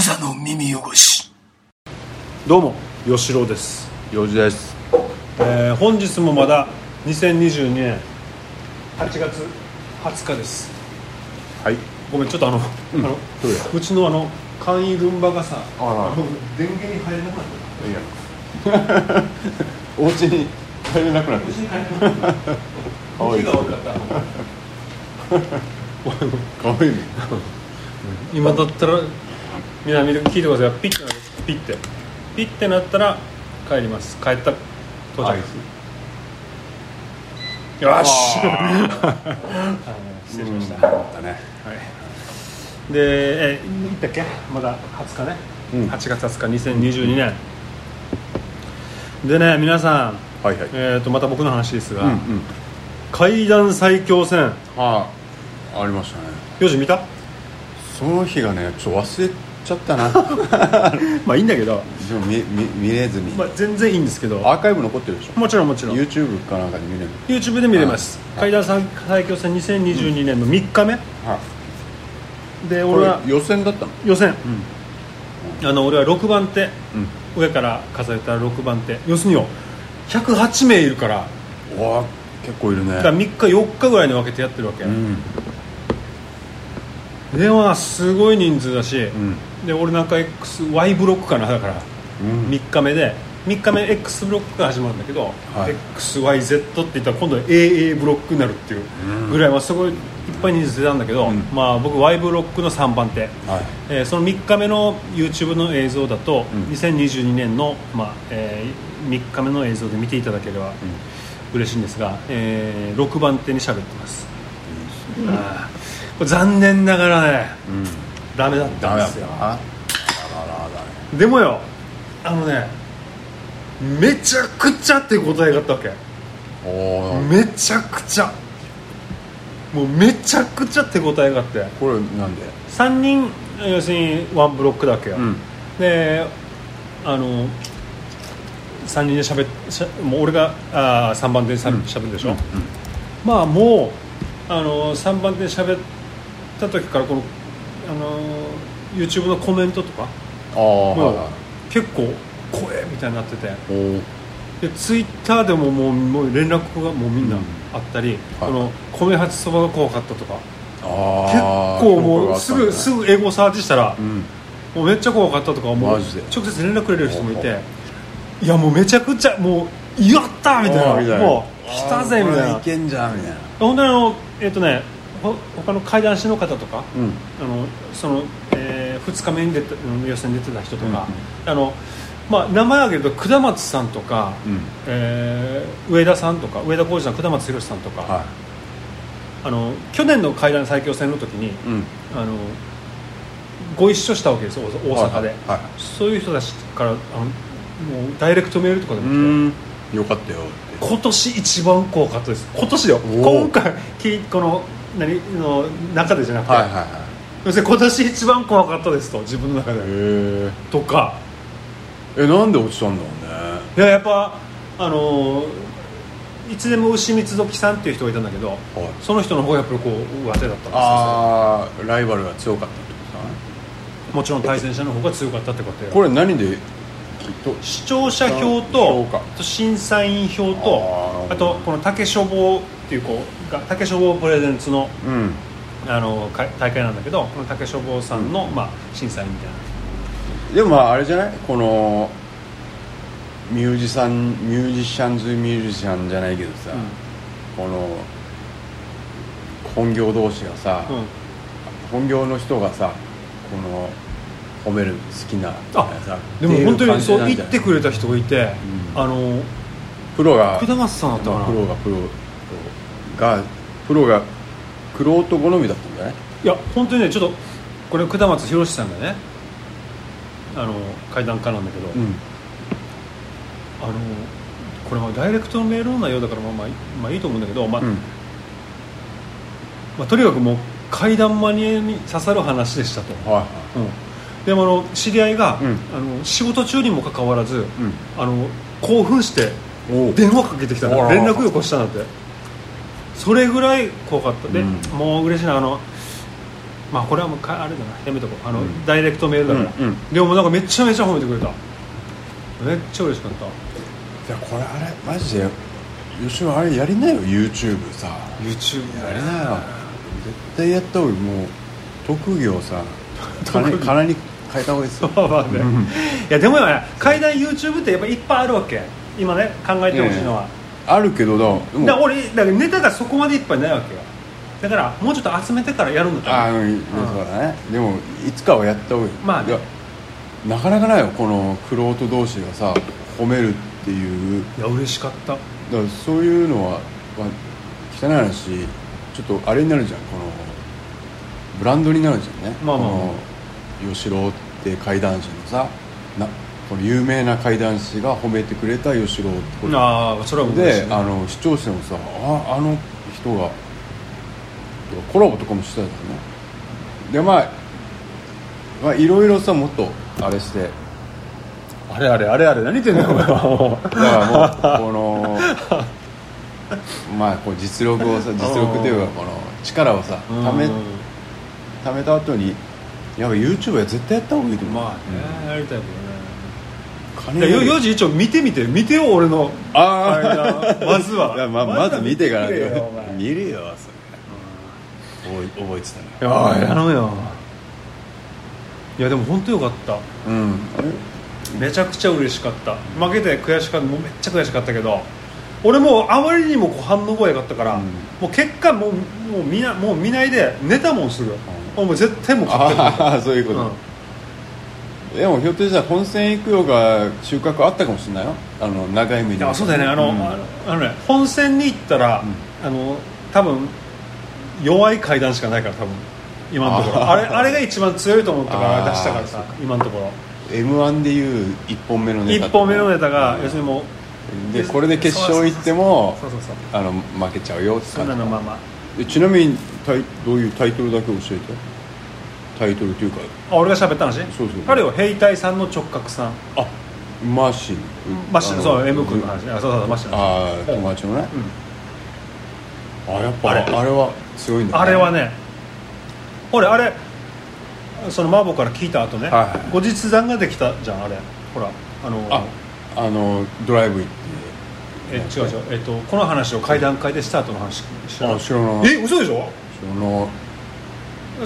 無座の耳汚し。どうも吉郎です、用事です。えー本日もまだ2022年8月20日です。はい。ごめんちょっとあの,、あのどうや？うちのあの簡易ルンバがさあらの電源に入れなかっいや。お家に帰れなくなってた。わいい。かった。かわいい。ね 今だったらみんな見て聞いてくださいピッてなるピッて。ピッてなったら帰ります。帰った到着です。よし。失礼しました、だね。はい、で、えー、いったっけ？まだ20日ね、うん。8月20日2022年。でね皆さん、はいはい。えー、とまた僕の話ですが、うんうん。階段最強戦ああありましたね。4時見た？その日がねちょっと忘れちゃったな。まあいいんだけど、でも見見見れずに、まあ、全然いいんですけど。アーカイブ残ってるでしょ？もちろんもちろん。YouTube かなんかで見れる YouTube で見れます。はい。階段最最強戦2022年の3日目、はい。でこ俺はれ予選だったの？予選、あの俺は6番手。うん。上から数えたら6番手。要するによ108名いるから。うわ結構いるね。だから3日4日ぐらいに分けてやってるわけ、うん。ではすごい人数だし、うんで俺なんか XY ブロックかなだから、うん。3日目で。3日目 X ブロックが始まるんだけど、はい。XYZ って言ったら今度は AA ブロックになるっていうぐらいはすごいいっぱい人数出たんだけど、うん。まあ、僕 Y ブロックの3番手、はい。えーその3日目の YouTube の映像だと、うん。2022年の、まあえ3日目の映像で見ていただければ嬉しいんですが、えー6番手に喋ってます、あーこれ残念ながらねうんダメだったんですよ。あでもよあのねめちゃくちゃって答えがあったわけ。めちゃくちゃ。もうめちゃくちゃ手応えがあって。これなんで？3人要するにワンブロックだけよ、うん。であの3人でしゃべしゃもう俺があ3番手でしゃべ,、うん。るでしょ、うん。まあもうあの3番手でしゃべった時からこのあの YouTube のコメントとかああもうはいはい。結構怖えみたいになってて。おー。でツイッターでももうもう連絡がもうみんなうん。あったり、はい。この米八そばが怖かったとか。あ結ー構もうすぐすぐ英語サーチしたら、うん。もうめっちゃ怖かったとかもうマジで。直接連絡くれる人もいほうていやもうめちゃくちゃもうやったみたいあーみたいな。なもう来たぜみたいな。あーこれいけんじゃんみたいな。本当にあのえっ、とねほ他の階段師の方とか、うん。あのその、え2日目に出たうん予選に出てた人とか、うんあのまあ、名前挙げると下松さんとか、うん。えー上田さんとか上田浩二さん下松宏さんとか、はあの去年の階段最強戦の時にあのご一緒したわけですよ大大阪で、はいはい。そういう人たちからあのもうダイレクトメールとかでうも来て。ん。よかったよ今年一番怖かったです。今年よ。今回きこの何の中でじゃなくて、はいはいは要するに今年一番怖かったですと自分の中で。とか。ええなんで落ちたんだろうね。いややっぱあのーいつでも牛三時さんっていう人がいたんだけど、はい。その人の方がやっぱりこう上手だったんですよ。ああライバルが強かったってことだねもちろん対戦者の方が強かったってことよ。これ何で？と視聴者票と審査員票とあとこの竹書房っていうこうが竹書房プレゼンツのうん。あのか大会なんだけどこの竹書房さんの、まあ、審査員みたいな。でもまああれじゃない？このミュージシャンミュージシャンズミュージシャンじゃないけどさ、この本業同士がさ、うん。本業の人がさこの褒める好きなあさでも本当にそうってい？言ってくれた人がいて、うん。あのプロが下松さんだったかな、まあプロがプロがプロがクロート好みだったんじゃない？いや本当にねちょっとこれ下松宏さんがねあの階段家なんだけど、うん。あのこれはダイレクトのメールの内容だからまあまあいまあいいと思うんだけど、まあうん。まあ、とにかくもう階段マニアに刺さる話でしたと、はうん、でもあの知り合いが、うん。あの仕事中にもかかわらず、いはいあの興奮して電話かけてきた連絡よこしたんだってそれぐらい怖かった。で、うん。もう嬉しいなあのまあこれはもうかあれだなやめとこう。あの、うん。ダイレクトメールだから、うんうん。でもなんかめちゃめちゃ褒めてくれた。めっちゃ嬉しかった。いやこれあれマジで吉野あれやりなよ YouTube さ。YouTube やりなよ。絶対やった方がもう特技をさ 金金に変えた方がいいですよ。ね。うん。いやでもね階段 YouTube ってやっぱいっぱいあるわけ。今ね考えてほしいのは、あるけどだでも。だから俺だからネタがそこまでいっぱいないわけよ。だからもうちょっと集めてからやるんだったらあうんそうだね。でもいつかはやった方がいい。まあね。いやなかなかないよこの玄人同士がさ褒めるっていう。いや嬉しかった。だからそういうのは、まあ、汚い話ちょっとあれになるじゃん。このブランドになるじゃんね。まあまあまあ。この吉郎って怪談師のさなこの有名な怪談師が褒めてくれた吉郎ってこと。ああそれはもう嬉しいね。であの視聴者もさああの人がコラボとかもしてたじゃんねでまあまあいろいろさもっとあれして。あれあれあれあれ何言ってんのお前。は だからもうこのまあこう実力をさ実力というかこの力をさためうん。ためた後にやっぱ YouTube は絶対やった方がいいと思う。まあね、やりたいけどね金いやよよじ一応見てみて。見てよ俺の。あ階段まずは。いやままず見てから見てくれよお前。見るよそれ。覚え覚えてたね。いややろうよ。いやでも本当よかった。うん。めちゃくちゃ嬉しかった。負けて悔しかったもうめっちゃ悔しかったけど俺もうあまりにもこう反応が良かったから、うん。もう結果もうもう見なもう見ないで寝たもんすぐ、もう絶対もう勝ってる。あ あそういうこと、うんでもひょっとしたら本戦行くよが収穫あったかもしれないよ。あの長い目にいやそうだよね。あの,、うん。あのね本戦に行ったら、あの多分弱い階段しかないから多分今のところ。ああれあれが一番強いと思ったから出したからさ今のところ。m 1でいう1本目のネタ1本目のネタが、うん。要するにもうでこれで決勝行っても負けちゃうよってそ感じんなのまあまちなみにどういうタイトルだけ教えてタイトルというか。あ俺が喋った話？そうそう。彼は兵隊さんの直角さん。あマシン。マッシュそう M 君の話あそうそうマッシュの話ああ友達のね、あやっぱああれ。れあれは強いんだ、ね、あれはね俺あれその麻婆から聞いた後ね、はいはい。後日談ができたじゃんあれ。ほらあのああのドライブ行って。え違う違う、えっと、この話を会談会でした後の話知らないあ知らない。え嘘でしょ？その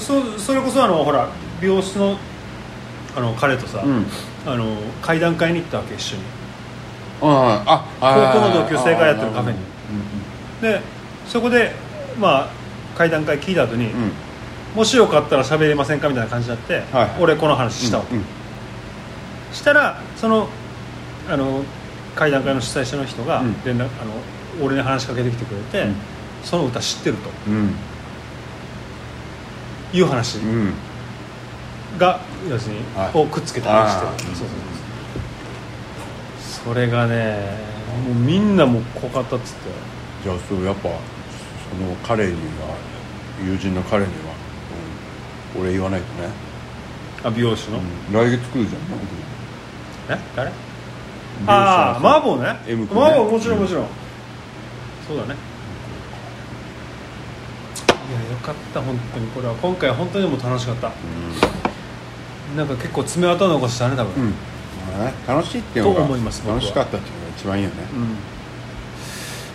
そそれこそあのほら美容室のあの彼とさ、うん。あの会談会に行ったわけ一緒に。あああ高校の同級生がやってるカフェに。うんでそこでまあ会談会聞いた後に、うん。もしよかったら喋れませんかみたいな感じになって、はい俺この話したわ、うんうん。したらそのあの会談会の主催者の人がうん。連絡、あの俺に話しかけてきてくれて、うん。その歌知ってると。うんいう話うん。が、要するに、はい。をくっつけて話してそうそうそう。それがねもうみんなもう濃かったっつって。じゃあそうやっぱその彼には友人の彼には、うん、俺言わないとね、あ美容師の、うん。来月来るじゃんえ？誰？ああ麻婆ね。君ね。麻婆もちろんもちろん、そうだね。いやよかった本当に。これは今回は本当にもう楽しかった。なんか結構爪痕残したね多分、うん、うんまあね、楽しいっていうのがと思います僕は。楽しかったっていうのが一番いいよね。うん。ま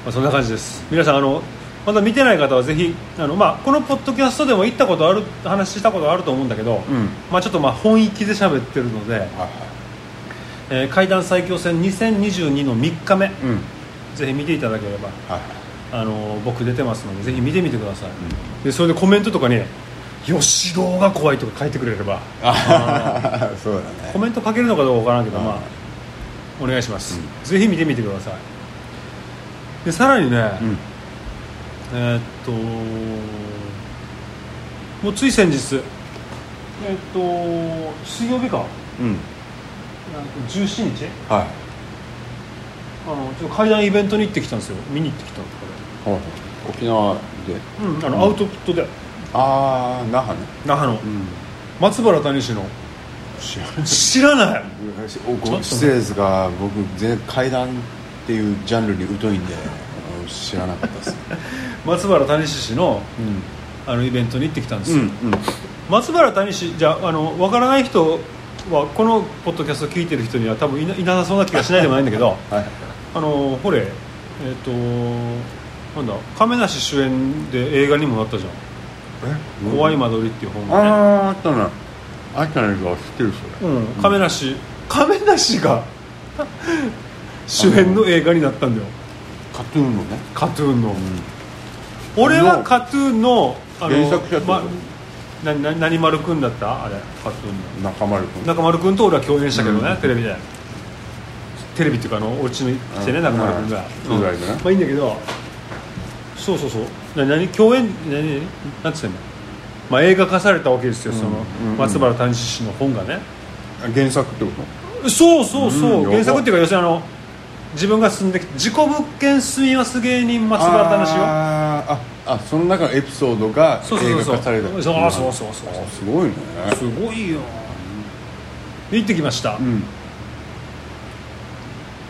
あ、そんな感じです。皆さんあのまだ見てない方はぜひあの、まあ、このポッドキャストでも行ったことある話したことあると思うんだけど、うん。まあ、ちょっとまあ本意気で喋ってるので、はえー、階段最強戦2022の3日目。いうん。ぜひ見ていただければ。はいはいあの僕出てますのでぜひ見てみてください、でそれでコメントとかに「吉郎が怖い」とか書いてくれればあそうだね。コメント書けるのかどうかわからんけど、うんまあお願いします、ぜひ見てみてください。でさらにね、うん。えーっともうつい先日えーっと水曜日か。うん。17日？はい。あのちょっと階段イベントに行ってきたんですよ。見に行ってきたんで。す沖縄で。れ、うん、あのアウトプットで。ああ那覇ね。那覇の。うん。松原谷氏の。知らない。知らない。おご失礼ですが僕全然階段っていうジャンルに疎いんであの知らなかったです。松原谷氏のうん。あのイベントに行ってきたんです。よ、うんうん。松原谷氏じゃああの分からない人はこのポッドキャスト聞いてる人には多分いないなさそうな気がしないでもないんだけどはい。あのほれえっ、となんだ亀梨主演で映画にもなったじゃん「怖い間取り」っていう本がね、あああったなあったね。知ってるそれ。うん、亀梨亀梨が主演の映画になったんだよ。カトゥーンのね。カトゥーンの、俺はカトゥーンのあの原作者ってなな何丸くんだった？あれカトゥーンの。中丸君中丸君と俺は共演したけどね、うん。テレビで。テレビっていうかあのお家に来てね、うん。中丸君が、うん。ぐらいでね。まあいいんだけどそうそうそう。な何共演何何なんつってんの？まあ映画化されたわけですよ、そのうんうん。松原谷志氏の本がね、原作ってこと？そうそうそう、うん原作っていうか要するにあの自分が住んできて事故物件住みます芸人松原谷志よあーああその中のエピソードがそうそうそうそう。映画化されたそうそうそうそうそう。あすごいね。すごいよ。で行ってきました、うん。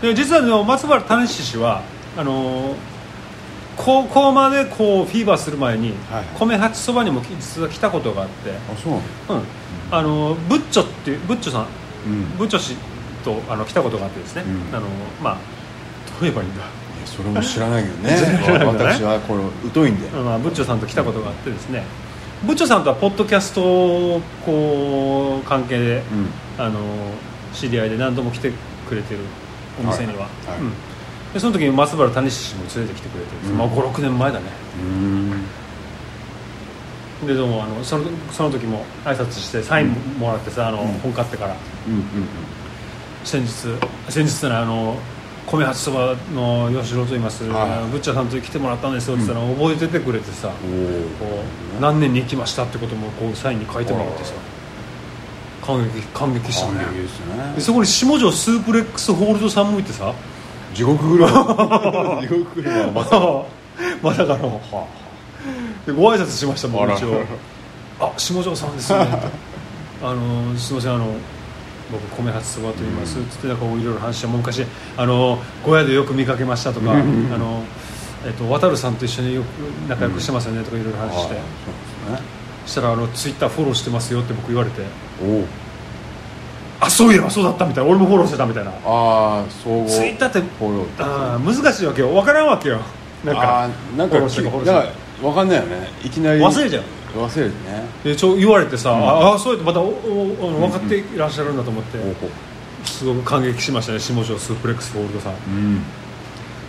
で実はでも松原谷志氏はあのー高校までこうフィーバーする前に、はい。米八そばにも実は来たことがあって、あそううん、あのーブッチョっていうブッチョさん。うん。ブッチョ氏とあの来たことがあってですね、うん。あのーまあどう言えばいいんだ？それも知らないけどね。私はこれ疎いんで。まあ、ブッチョさんと来たことがあってですね、ブッチョさんとはポッドキャストこう関係で、うん。あの知り合いで何度も来てくれてるお店には、はい。はい。うんでその時に松原谷氏も連れてきてくれてうん。まあ、56年前だね。うん。でどうもあのそのその時も挨拶してサインもらってさあの、うん。本買ってから。うんうん先日先日ねあの米八そばの吉郎と言います、はい。ブッチャーさんと来てもらったんですよって言ったら、覚えててくれてさ、何年に行きましたってこともこうサインに書いてもらってさ感激感激したね。そこに下條スープレックスホールドさんもいてさ地獄車 地獄車はまさか。まさかの。でご挨拶しましたもん一応。あ下條さんですね。あのすいませんあの僕米八そばと言います、つってなんかこういろいろ話してもう昔あの小屋でよく見かけましたとか、あのえっと渡さんと一緒によく仲良くしてますよねとかいろいろ話して、あそうですね。したらあのツイッターフォローしてますよって僕言われて。おおあそういえばそうだったみたいな。俺もフォローしてたみたいな。ああ総合ツイッターってフォローあー難しいわけよ。分からんわけよ。なんかあーなんかフォローしかフォローしてるかだから分かんないよね。いきなり。忘れちゃう。忘れるね。でちょ言われてさ、ん。ああそうやってまたおおあの分かっていらっしゃるんだと思って、ほうほすごく感激しましたね下條スープレックスゴールドさん。ううん。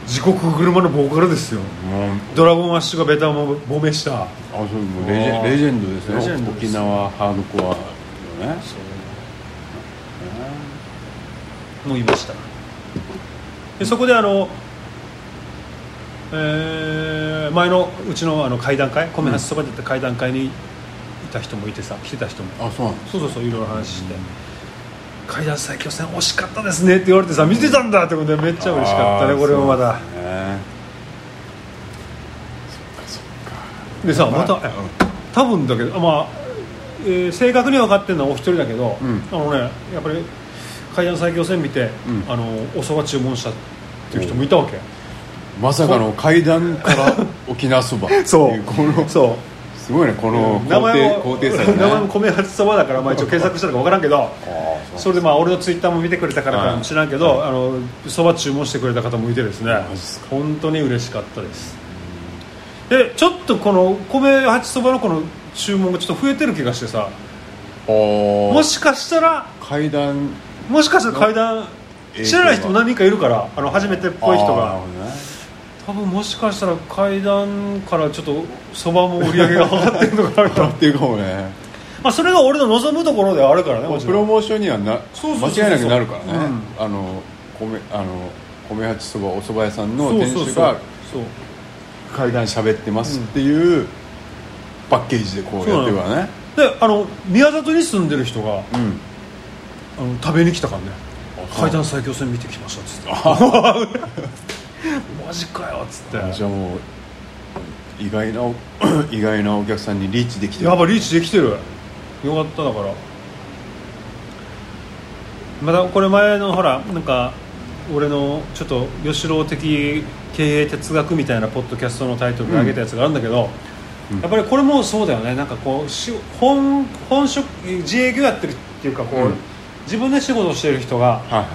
地獄車のボーカルですよ。もうドラゴンアッシュがベタも褒めした。あそうもうレジあーェレジェンドですね。レジェンドです。沖縄ハードコアのね。もういました。でそこであの、えー前のうちのあの会談会米橋そばで行った会談会にいた人もいてさ来てた人も。あそうなんそうそうそういろいろ話して「階段最強戦惜しかったですね」って言われてさ見てたんだってことでめっちゃ嬉しかったねこれもまだ。でさまたうん。多分だけどまあ、えー正確には分かってるのはお一人だけど、うん。あのねやっぱり階段最強戦見て、うん。あのおそば注文したっていう人もいたわけ。まさかの階段から沖縄そば。そう。このそう。すごいねこの名前も高名前も米八そばだから、まあ、一応検索したのか分からんけどそれでまあ俺のツイッターも見てくれたからかもしれんけどはあのそば注文してくれた方もいてですね。本当に嬉しかったです。でちょっとこの米八そばのこの注文がちょっと増えてる気がしてさ。ももしかしたら階段もしかしたら階段知らない人も何人かいるからあの初めてっぽい人が。ね。多分もしかしたら階段からちょっとそばも売り上げが上がってるのかな。みたいなっていうかもね。まあそれが俺の望むところではあるからねプロモーションにはな間違いなくなるからね、うあの米あの米八そばお蕎麦屋さんの店主が階段喋ってますっていうパッケージでこうやってるからね。であの宮里に住んでる人がうんあの食べに来たからね。階段最強戦見てきましたっつって。マジかよっつって。じゃあもう意外なお 意外なお客さんにリーチできてる。やっぱリーチできてる。よかっただから。またこれ前のほらなんか俺のちょっと吉郎的経営哲学みたいなポッドキャストのタイトルで上げたやつがあるんだけど、うん。やっぱりこれもそうだよね。なんかこうし本本職自営業やってるっていうかこう、うん自分で仕事をしてる人がは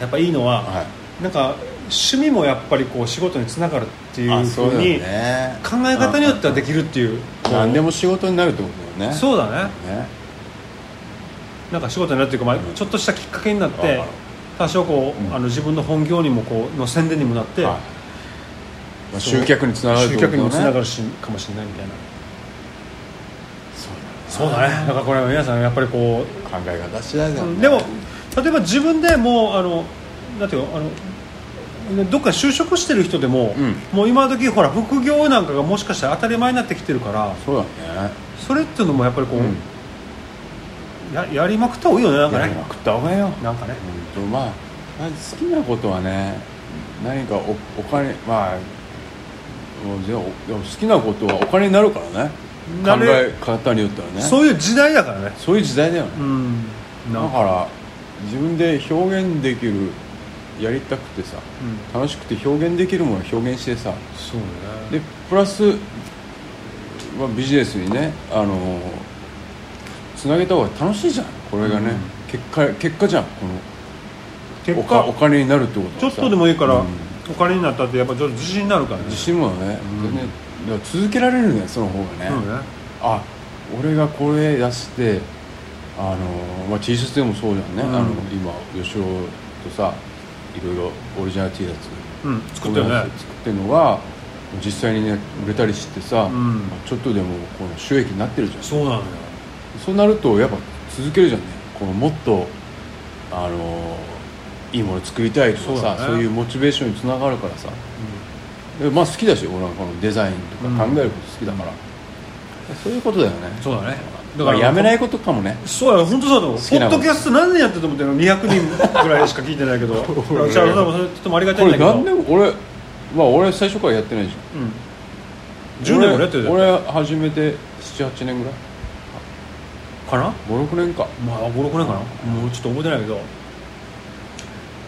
やっぱいいのは、いはい。なんか趣味もやっぱりこう仕事につながるっていうあふそううだよにね考え方によってはできるっていう何でも仕事になるってことだよね。そうだね。ね。なんか仕事になるっていうか、まあ、ちょっとしたきっかけになってわかる。多少こう、うん。あの自分の本業にもこうの宣伝にもなって、はい。まあ集客につながる集客にもつながるしかもしれないみたいなそうだね。だからこれは皆さんやっぱりこう考え方次第だ。よねでも例えば自分でもうあのなんていうのあのどっか就職してる人でも、うん。もう今時ほら副業なんかがもしかしたら当たり前になってきてるからそうだね。それっていうのもやっぱりこう、うん。ややりまくった方がいいよねなんかね。やりまくった方がいいよ。なんかね。本当まあ好きなことはね何かおお金まあでも好きなことはお金になるからね考え方によってはね。そういう時代だからね。そういう時代だよね、うん。だから自分で表現できるやりたくてさうん。楽しくて表現できるものを表現してさそうね。でプラス、まあ、ビジネスにねあのつなげた方が楽しいじゃん。これがね、うん。結果結果じゃん。このお結果かお金になるってことちょっとでもいいから、うん。お金になったってやっぱちょっと自信になるからね。自信もね、うんだから続けられるねその方がね、そうね。あ俺がこれ出してあの、まあ、T シャツでもそうじゃんね、うん。あの今吉尾とさいろいろオリジナル T シャツうん作ってるね。作ってるのが実際にね売れたりしてさ、うん。まあちょっとでもこの収益になってるじゃん。そうなのよ。そうなるとやっぱ続けるじゃんね。このもっとあのいいもの作りたいとかさそう,、そうだねいうモチベーションにつながるからさ。でまあ好きだし俺はこのデザインとか考えること好きだから、そういうことだよね。そうだね。だからやめないことかもね。そうや本当そうだポッドキャスト何年やってると思ってるの200人ぐらいしか聞いてないけど。俺 じゃあでもそれとてもありがたいんだけど。これ何年？俺まあ俺最初からやってないじうん。10年ゃんぐらいやってるじゃん俺俺始めて78年ぐらい。かな？56年か。まあ56年かな。もうちょっと覚えてないけど。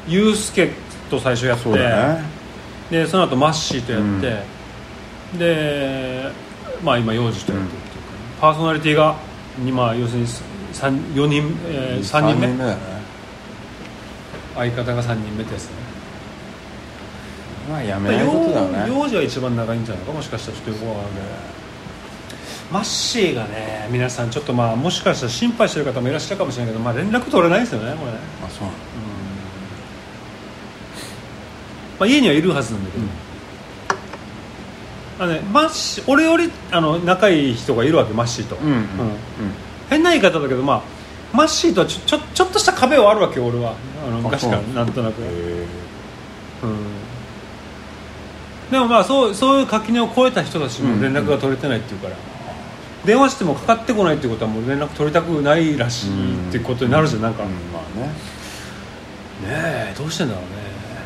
ユースケと最初やって。そうだねでその後マッシーとやって、でまあ今幼児とやってるっていうか、パーソナリティがにまあ要するに三4人、えー、3人目？だよね。相方が3人目ってやつね。まあやめないことだよね幼幼児が一番長いんじゃないか？もしかしたらちょっとよくわからんけど。マッシーがね皆さんちょっとまあもしかしたら心配してる方もいらっしゃるかもしれないけど、まあ、連絡取れないですよねこれ。ね、あそうなのまあ、家にはいるはずなんだけど、あのね、マッシー俺よりあの仲いい人がいるわけマッシーと、うんうんうん。変な言い方だけど、まあ、マッシーとはちょちょちょっとした壁はあるわけよ俺は。あの昔からなんとなく、へうん。でもまあそうそういう垣根を越えた人たちも連絡が取れてないっていうから、電話してもかかってこないっていうことはもう連絡取りたくないらしいっていうことになるじゃんなんか、まあねえどうしてんだろうね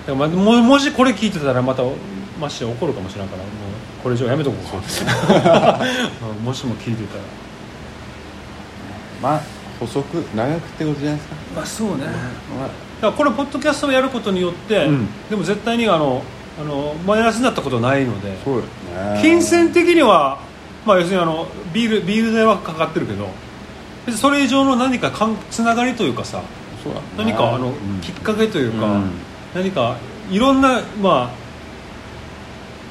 だからまあももしこれ聞いてたらまたマッシー怒るかもしれないからもうこれ以上やめとこうか。うんもしも聞いてたら。まあ補足長くってことじゃないですか。まあそうね。まあ。だからこれポッドキャストをやることによって、うん。でも絶対にあのあのマイナスになったことはないのでそうよね。金銭的には、まあ、要するにあのビールビール代はかかってるけど別にそれ以上の何かかんつながりというかさそうだね。何かあの、うん。きっかけというか、うん何かいろんなまあ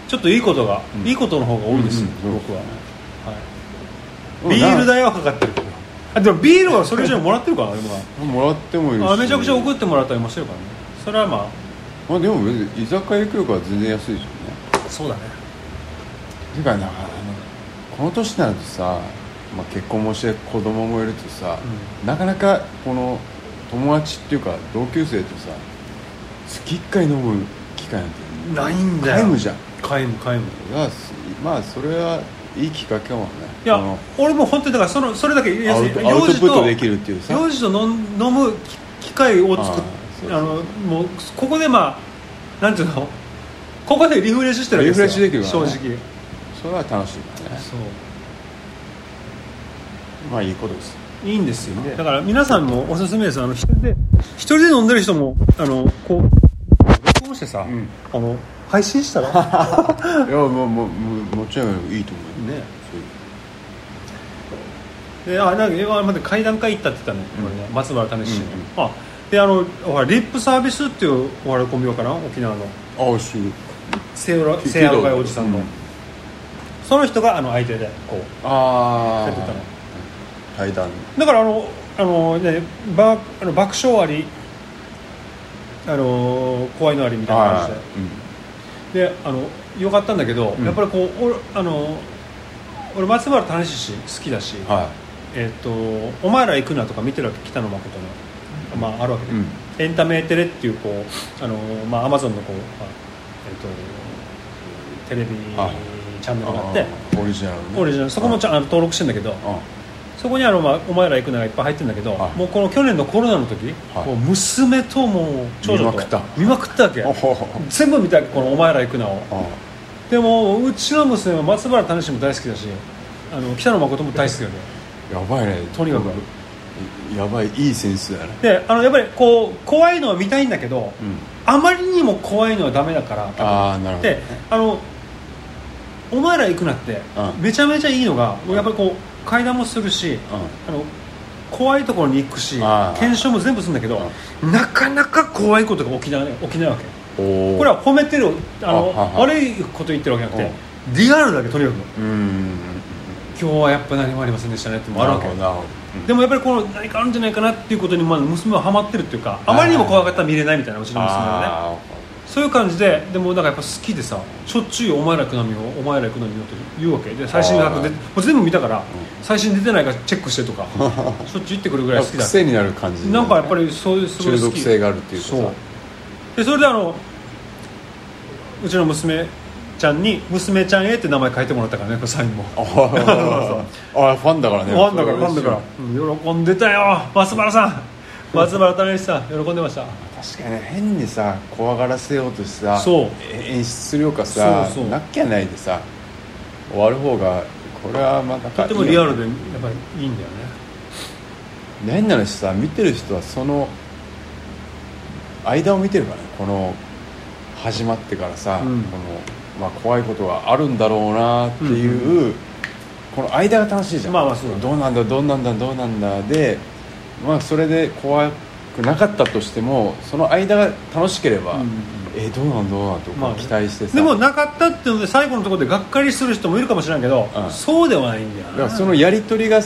ちょっといいことが、うん。いいことの方が多いですよ、うんうん僕は、うんはい、ビール代はかかってるけど。あでもビールはそれ以上にもらってるからね 今。もらってもいいし。あめちゃくちゃ送ってもらったりもしてるからね。それはままあでも別に居酒屋行くよりかは全然安いじゃんね。あそうだね。ていうかなんかあのこの年になるとさ、まあ、結婚もして子供もいるとさ、なかなかこの友達っていうか同級生とさ月1回飲む機会なんてないんだよ。皆無じゃん。皆無皆無だからすまあそれはいいきっかけかもね。いや俺も本当にだからそのそれだけ要するにトアウトプッ幼児トできるっていうさ。幼児と飲む機会を作っああのもうここでまあなんていうの？ここでリフレッシュしてるわけですよ。リフレッシュできるからね。正直。それは楽しいからね。そう。まあいいことです。いいんですよ。だから皆さんもおすすめです。あの一人で一人で飲んでる人もあのこう録音してさ、ん。あの配信したら？いやもうもうもうもちろんいいと思うよ。ね。そういう。であなんかあ待って階段階行ったって言ったね、うん。これね松原種氏、うんうん。あであのほらリップサービスっていうお笑いコンビかな沖縄の。ああしせいろせいやろがいおじさんの、うんその人があの相手でこうあやってたの。あ対談。だからあのあの、ね、ばあの爆笑ありあの怖いのありみたいな感じで。であのよかったんだけど、うん。やっぱりこう俺あの俺松原種氏好きだし、はえっと「お前ら行くな」とか見てるわけ北野誠の、まあ、あるわけで、うん。エンタメテレっていうこうあの、まあ、アマゾンのこう、まあえっとテレビあチャンいネルがあって。オリジナルね。オリジナル。そこもちゃんあの登録してんだけど。あそこにあの、まあ、お前ら行くながいっぱい入ってるんだけど、はい。もうこの去年のコロナの時、はい。もう娘ともう長女と見まくった。見まくったわけ。全部見たわけこの「お前ら行くな」を。あでもうちの娘は松原種氏も大好きだしあの北野誠も大好きだけ。やばいね。とにかく。やばいいいセンスだね。であのやっぱりこう怖いのは見たいんだけど、うん。あまりにも怖いのはダメだからああなるほどであのお前ら行くなってうん。めちゃめちゃいいのがやっぱりこう階段もするしあの怖いところに行くし検証も全部するんだけどなかなか怖いことが起きない起きないわけ。これは褒めてるあの悪いこと言ってるわけじゃなくてリアルだけとにかくうん。今日はやっぱ何もありませんでしたねってもあるわけでもやっぱりこの何かあるんじゃないかなっていうことにまあ娘はハマってるっていうかあまりにも怖かったら見れないみたいなうちの娘はね。あそういう感じででもなんかやっぱ好きでさしょっちゅう「お前ら行くなみをお前ら行くなみよ」って言うわけ。で最新作でもう全部見たから、最新出てないかチェックしてとか しょっちゅう言ってくるぐらい好きだ。癖になる感じなんかやっぱりそういうすごい好き。中毒性があるっていうかさ。そう。でそれであのうちの娘ちゃんに「娘ちゃんへ」って名前書いてもらったからねサインも。ああファンだからね。ファンだからファンだから。うん喜んでたよ。松原さん。松原種さん。喜んでました確かに。ね変にさ怖がらせようとしてさそう。え演出するようかさそうそう。なきゃないでさ終わる方がこれはまあなんかとてもリアルでやっぱりいいんだよね。変な話さ見てる人はその間を見てるからね。この始まってからさ、うん。このまあ、怖いことがあるんだろうなっていう、この間が楽しいじゃん、まあまあそうだね。どうなんだどうなんだどうなんだで、まあ、それで怖くなかったとしてもその間が楽しければ、うん。うんえどうなんどうなんとまあ期待してさ、でもなかったっていうので最後のところでがっかりする人もいるかもしれないけど、うん。そうではないんだよな。だからそのやり取りがう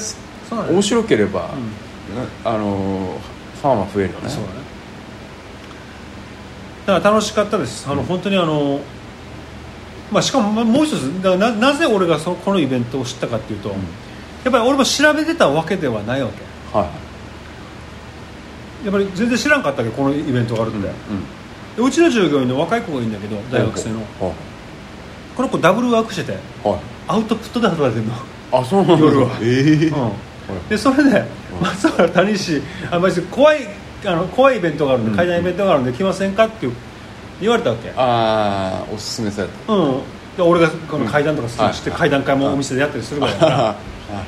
だね面白ければ、うん。なあのファンは増えるよね。そうだね。だから楽しかったです。あの、本当にあのまあしかもまあもう一つななぜ俺がそのこのイベントを知ったかっていうと、やっぱり俺も調べてたわけではないわけ。はいやっぱり全然知らんかったわけこのイベントがあるって、でうちの従業員の若い子がいいんだけど大学生の。はい。この子ダブルワークしててはい。アウトプットで働いてるの。あそうなんだ。夜は。ええうん。でそれで松原谷氏あまあ怖いあの怖いイベントがあるんで、うん階段イベントがあるんで来ませんかって言われたわけ。ああおすすめされた。うん。で俺がこの階段とかして、はい。階段会もお店でやったりするから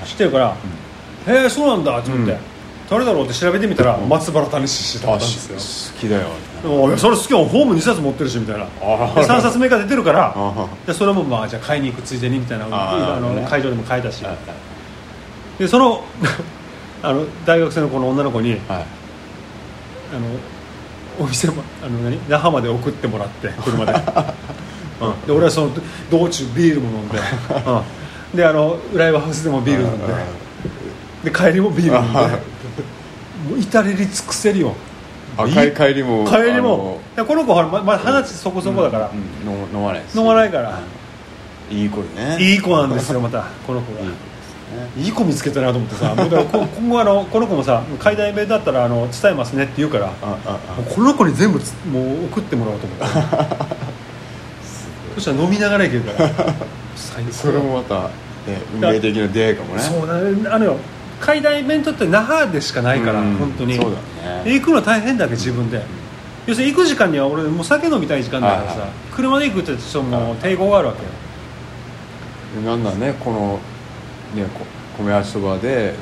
知ってるから「へえそうなんだ」って思って、うん誰だろうって調べてみたら、松原谷氏だあったんでしすよ。好きだよ。おいやそれ好きよホーム2冊持ってるしみたいな。あで3冊目が出てるからあでそれもまあじゃあ買いに行くついでにみたいなああのね。会場でも買えたし。はでその あの大学生のこの女の子にいはい。あのお店もあの何？那覇まで送ってもらって車で, うん、で俺はその道中ビールも飲んで、うん、であの浦和ハウスでもビール飲んで。で帰りもビール飲んで。あもう至れり尽くせるよ。あ帰帰りも帰りも。いやこの子はままだ二十歳そこそこだから、うんうん飲飲まないです。飲まないから、いい子ね。いい子なんですよまた。この子がいい子ですねいい子見つけたなと思ってさ。もうだからこ 今後あのこの子もさ階段イベントだったらあの伝えますねって言うからあああもうこの子に全部つもう送ってもらおうと思って。そしたら飲みながら行けるから。最高。それもまた、ね、運命的な出会いかもね。そうだねあのよ階段イベントって那覇でしかないからうん。本当に。ね。で行くの大変だけ自分で。要するに行く時間には俺もう酒飲みたい時間だからさはいはい。車で行くってちょっともう抵抗があるわけよ。なんだねこのねこ米八そばで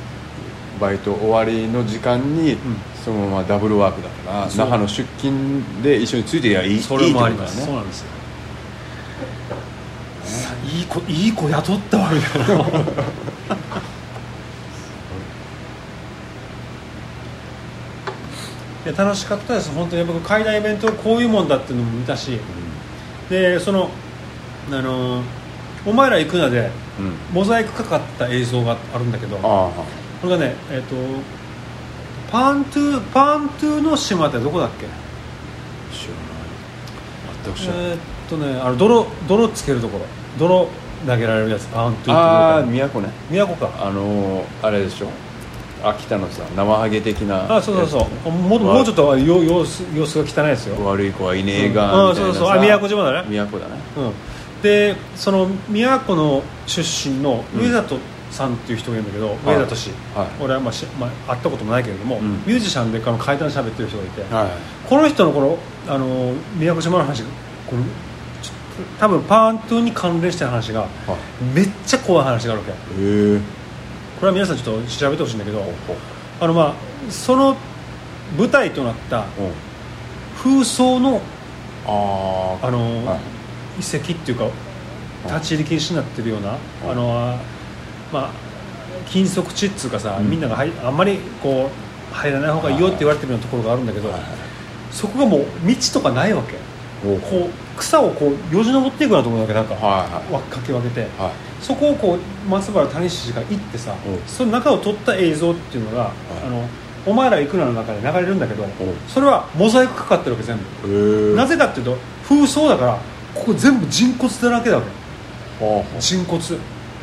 バイト終わりの時間に、そのままダブルワークだから那覇の出勤で一緒についてりゃいいそれもありまいいってことだね。す。そうなんですよ。さいい子いい子雇ったわみたいな いや楽しかったです。本当に。僕海外イベントこういうもんだっていうのも見たし。でそのあのお前ら行くなでモザイクかかった映像があるんだけどあこれがねえっ、とパントゥーパントゥーの島ってどこだっけ？あ知らない。全く知らない、えーっとねあの泥泥つけるところ。泥投げられるやつパントゥーああ都ね。都か。あのー、あれでしょ秋田のさ生ハゲ的なあそうそうそう。もうもうちょっとよ様子様子が汚いですよ。悪い子はいねえうんがみたいなさ、あそうそうあ宮古島だね。宮古だね。うん、でその宮古の出身のうん上里さんっていう人がいるんだけど、はい上里氏、はい。俺は、まあしまあ、会ったこともないけれども、うん。ミュージシャンでこの階段喋ってる人がいて、はいこの人のこのあの宮古島の話この多分パーントゥに関連した話がはめっちゃ怖い話があるわけ。へえれは皆さんちょっと調べてほしいんだけどあのまあその舞台となったう。ん風葬のあああの、はい。遺跡っていうか立ち入り禁止になってるような、あのまあ金属地っつうかさ、うん。みんなが入あんまりこう入らない方がいいよって言われてるようなところがあるんだけど、はいはいそこがもう道とかないわけこう草をこうよじ登っていくようなところだけなんか、はいわかき分けてはいはいそこをこう松原谷氏が行ってさ、うん。その中を撮った映像っていうのが、い。あのお前ら行くなの中で流れるんだけど、ん。それはモザイクかかってるわけ全部、なぜかっていうと風葬だからここ全部人骨だらけだわけ。人骨。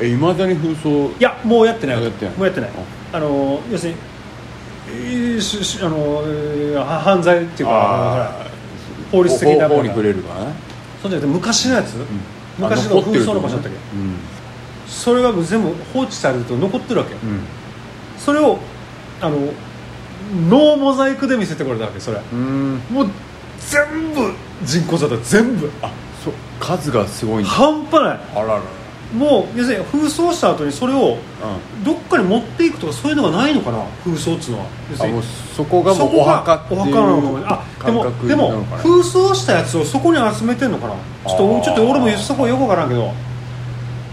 えいまだに風葬いやもうやってない。わけやってない。もうやってない。あ。の要するにあの犯罪っていうか法律的な法法に触れるからね。そうじゃなくて昔のやつ、昔あの風葬の場所だったっけ？うんそれが全部放置されると残ってるわけ、うん。それをあのノーモザイクで見せてくれたわけそれ。うん。もう全部人骨だった全部。あそう。数がすごい半端ない。あららもう要するに風葬した後にそれをうん。どっかに持っていくとかそういうのがないのかな？風葬っつうのは。要するに。あもうそこがもうお墓っていうお墓なのかもねあで感も覚でもなのかな。風葬したやつをそこに集めてんのかな？ちょっあとー。ちょっと俺もそこはよくわからんけど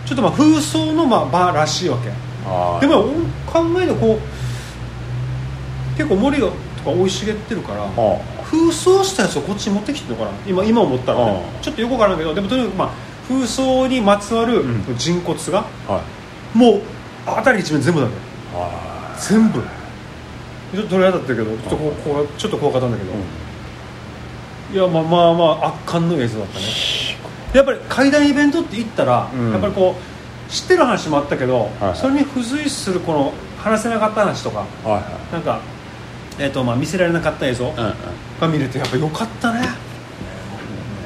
ちょっとまあ風葬のまあ場らしいわけ。でも考えてこう結構森がとか生い茂ってるからあ風葬したやつをこっちに持ってきてるのかな。今今思ったらね。ちょっとよくわからんけどでもとにかくまあ風葬にまつわるうん。人骨があはい。もう辺り一面全部だねあ全部。ちょっと鳥肌立ってるけどちょっとこうこうちょっと怖かったんだけど、いやまあまあまあ圧巻の映像だったねやっぱり怪談イベントって言ったら、うん。やっぱりこう知ってる話もあったけど、はいそれに付随するこの話せなかった話とかはいはなんか、えーとまあ、見せられなかった映像いうんうん。が見れてやっぱ良かったね。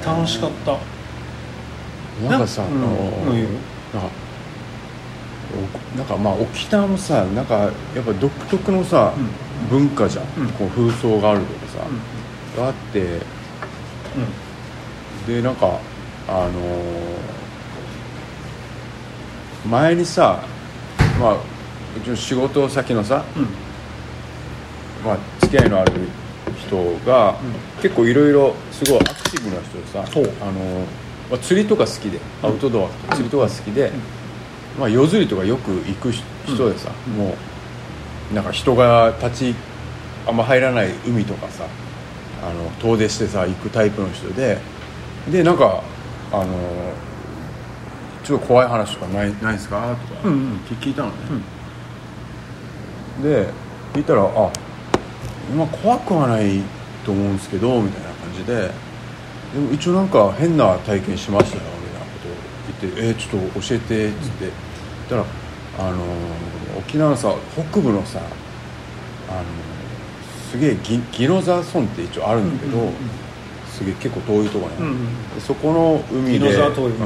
楽しかった。なんかさ、うんあのうんいいよ。なんかおなんかまあ沖縄もさなんかやっぱ独特のさ、文化じゃん、うん。こう風葬があるとかさ、があって。うん。でなんかあのー前にさまあうちの仕事先のさ、うん。まあ、付き合いのある人が、結構いろいろすごいアクティブな人でさ、あのまあ、釣りとか好きでアウトドア、釣りとか好きで、まあ、夜釣りとかよく行く人でさ、もうなんか人が立ちあんま入らない海とかさあの遠出してさ行くタイプの人ででなんかあのちょっと怖い話とかないないですか？とかうんうん。聞聞いたのね、で聞いたら「あまあ怖くはないと思うんですけど」みたいな感じで「でも一応なんか変な体験しましたよ」みたいなことを言って「えー、ちょっと教えて」っつって。言ったら、あのー沖縄のさ北部のさあのーすげえぎ宜野座村って一応あるんだけど、うんうんうんすげえ結構遠いところに、うんうんでそこの海でうん、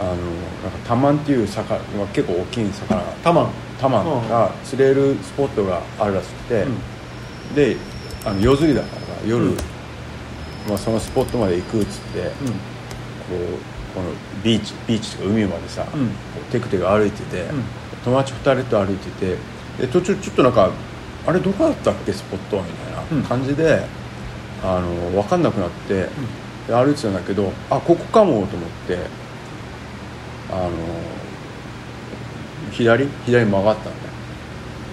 あのなんかタマンっていう魚、まあ、結構大きい魚がタマンタマンが釣れるスポットがあるらしくて、であの夜釣りだから夜、うん。まあ、そのスポットまで行くっつって、こうこのビーチビーチとか海までさ、テクテク歩いてて、ん。友達2人と歩いててで途中ちょっとなんかあれどこだったっけスポットみたいな感じで、あの分かんなくなって、で歩いてたんだけどあここかもと思ってあの左左に曲がったんだよ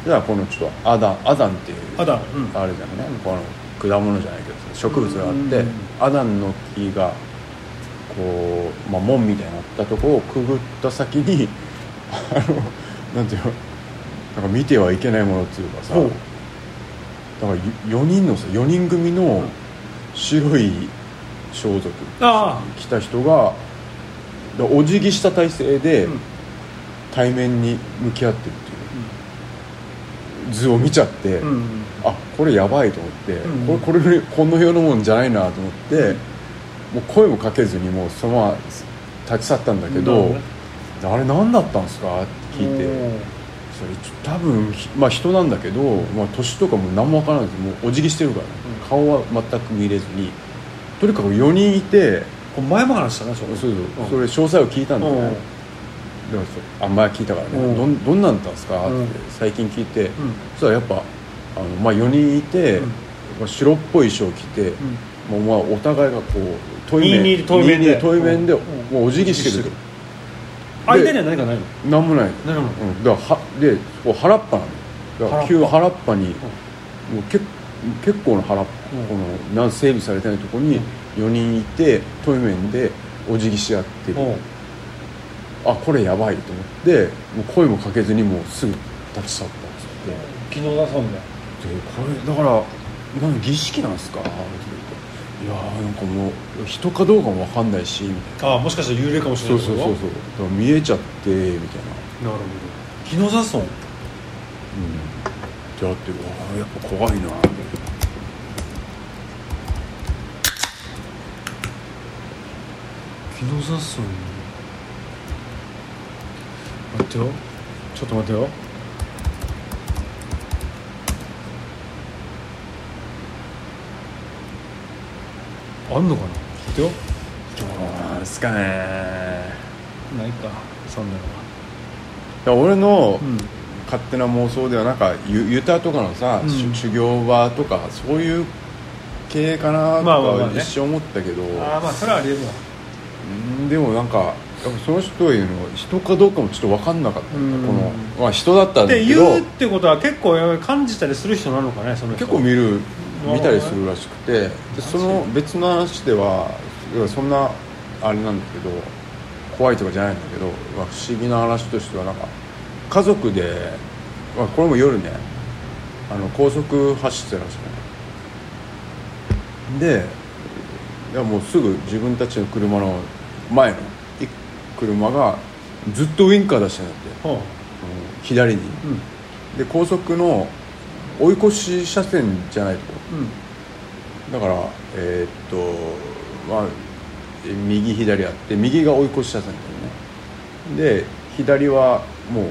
じゃあこのちょっとアダンアダンっていうアダンうん。あれじゃんね、この果物じゃないけど植物があって、うんアダンの木がこう、まあ、門みたいになったとこをくぐった先に あのなんていうのなんか見てはいけないものっていうかさだから4人のさ4人組の白い装束あ着た人がだお辞儀した体勢でうん。対面に向き合ってるっていう。図を見ちゃって、あうんあこれやばいと思って、うんこれこれこの世のもんじゃないなと思って、もう声もかけずにもうそのまま立ち去ったんだけど、なるほどあれ何だったんですかって聞いてそれ多分ひまあ人なんだけど、まあ、年とかも何も分からないです。もうお辞儀してるからね、うん顔は全く見れずにとにかく4人いて前も話したなそれそうそう、うん。それ詳細を聞いたんだよね、うん。でもそあ前聞いたからね、うん。どんどんなんだったんですか、うん。って最近聞いて、ん。そしたらやっぱあの、まあ、4人いて、白っぽい衣装着て、もうまあお互いがこう対面22対面で。22対面で、うん。もうお辞儀してる間には何かないの？なんもない、何もうん、だからはでこう原っぱなの。よだから原っぱ。旧原っぱに、もう結結構な原っぱ、うん。このなん整備されてないところに4人いて対面でお辞儀し合ってる、うん。あこれやばいと思ってもう声もかけずにもうすぐ立ち去ったっつって昨日だそうだでこれだから何儀式なんですか？いやーなんかもう人かどうかも分かんないしみたいああもしかしたら幽霊かもしなれないそうそうそうそう。だから見えちゃってみたいな。なるほど。木の座村うん。であってうわーやっぱ怖いな木の座村待ってよ。ちょっと待ってよ。あんのかな？待ってよ。どうなんすかね。ないかそんなのは。だから俺のうん。勝手な妄想ではなんかユユタとかのさ、うん。し修行場とかそういう系かなとまあまあまあね。か一瞬思ったけど、ああまあそれはありえるわ。うんでもなんかその人いうの人かどうかもちょっと分かんなかった、うん。この、まあ、人だったんだってけど言うってことは結構感じたりする人なのかねその人。結構見る見たりするらしくて。でその別の話ではそんなあれなんだけど怖いとかじゃないんだけど、まあ、不思議な話としてはなんか家族で、まあ、これも夜ねあの高速走ってたらしくねでいやもうすぐ自分たちの車の前のい車がずっとウインカー出してんだって。ほう。うん左に。うん。で高速の追い越し車線じゃないと。うん。だからえーっとまあえ右左あって右が追い越し車線だよね。で左はもう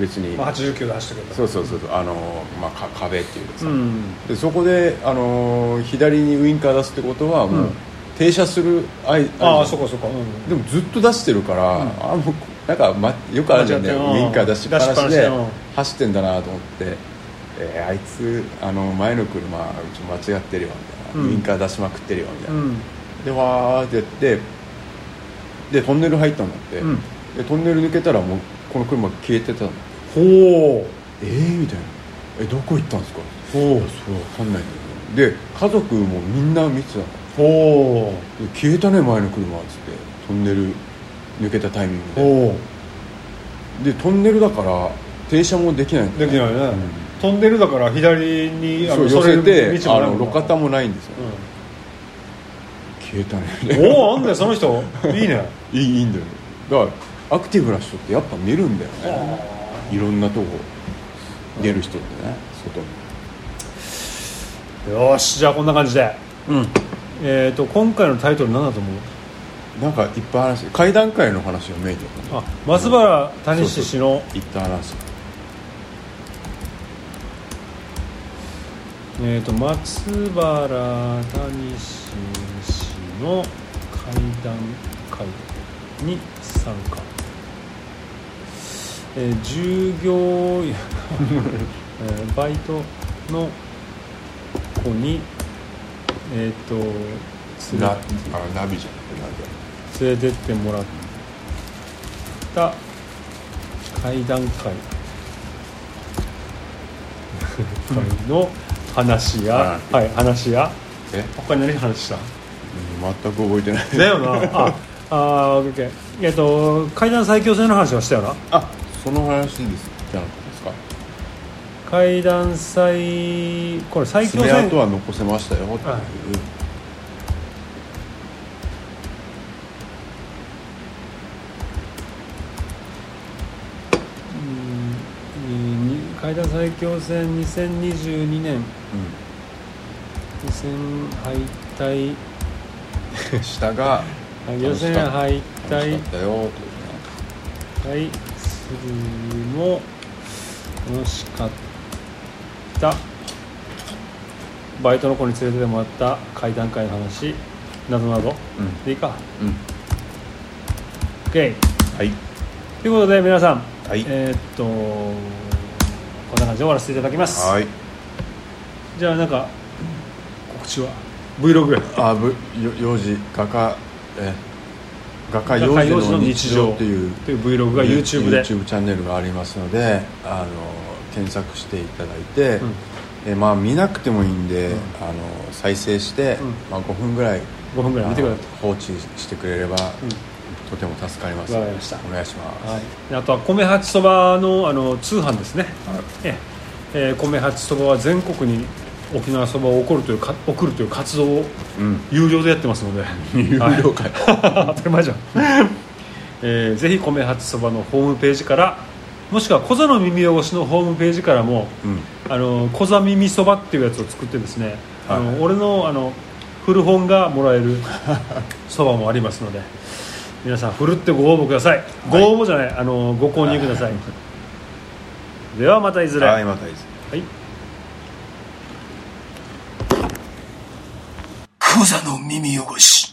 別に。まあ89で走ってくれたそうそうそうそう。あの、まあ、か壁っていうかさ、うん。でそこで、あの左にウインカー出すってことはもう、うん停車する合いああそこそこ、うん。でもずっと出してるから、うん。あもうなんか、ま、よくあるじゃんね。ウインカー出しっぱなしで走ってんだなと思って、えーあいつあの前の車うち間違ってるよみたいな、うん。ウインカー出しまくってるよみたいな、うん。でわーってやってでトンネル入ったんだって、うん。でトンネル抜けたらもうこの車消えてたの。ほう。えー、みたいな「えどこ行ったんですか?」ほう。それわかんないんだけど。で家族もみんな見てたのほで消えたね前の車っつってトンネル抜けたタイミンうグで。ほでトンネルだから停車もできない。できないね、飛ん。でるだから左にそう寄せてあの路肩もないんですよ、消えたね。うん、おおあんだよその人。いいね。いいいいんだよだからアクティブな人ってやっぱ見るんだよね。いろんなとこ出る人ってね外に。よしじゃあこんな感じで。うんえっ、と今回のタイトル何だと思う？なんかいっぱい話して会談会の話がメインだったあ松原谷志氏の行った話。えー、と松原谷志氏の会談会に参加、えー従業員、えーバイトの子にえっ、と連れナビじゃなくて連れてってもらった会談会。の話や、はい、話や。え？他に何話した？うん全く覚えてない。だよな。ああーオッケーえっと階段最強戦の話はしたよな？あその話です階段最これ最強爪戦痕は残せましたよ。ってい。う、はい階段最強戦2022年。予選敗退。うん、下が予選敗退。楽しかったよ。はい。するも楽しかったバイトの子に連れてもらった階段階の話などなどうん。でいいか。うん。OK はい。ということで皆さん、はい。えーっとこんな感じで終わらせていただきます。はい。じゃあなんか告知は？Vlog あぶよ幼児画家え画家幼児の日常。っていう。という Vlog が YouTube で。YouTube チャンネルがありますのであの検索していただいて、うん。えまあ見なくてもいいんで、あの再生して、うん。まあ、5分ぐらい5分ぐらい。見てください。放置してくれれば、とても助かります。お願いします、はい、であとは米八そばのあの通販ですね、ええ。えー米八そばは全国に沖縄そばを送るというか送るという活動をうん。有料でやってますので。有料かい。当たり前じゃん、えーぜひ米八そばのホームページからもしくは小座の耳汚しのホームページからもうん。あの小座耳そばっていうやつを作ってですね、あはい。の俺のあの古本がもらえる そばもありますので皆さんふるってご応募ください、ご応募じゃないあのご購入ください。ではまたいずれ、はいまたいいですはい。クザの耳汚し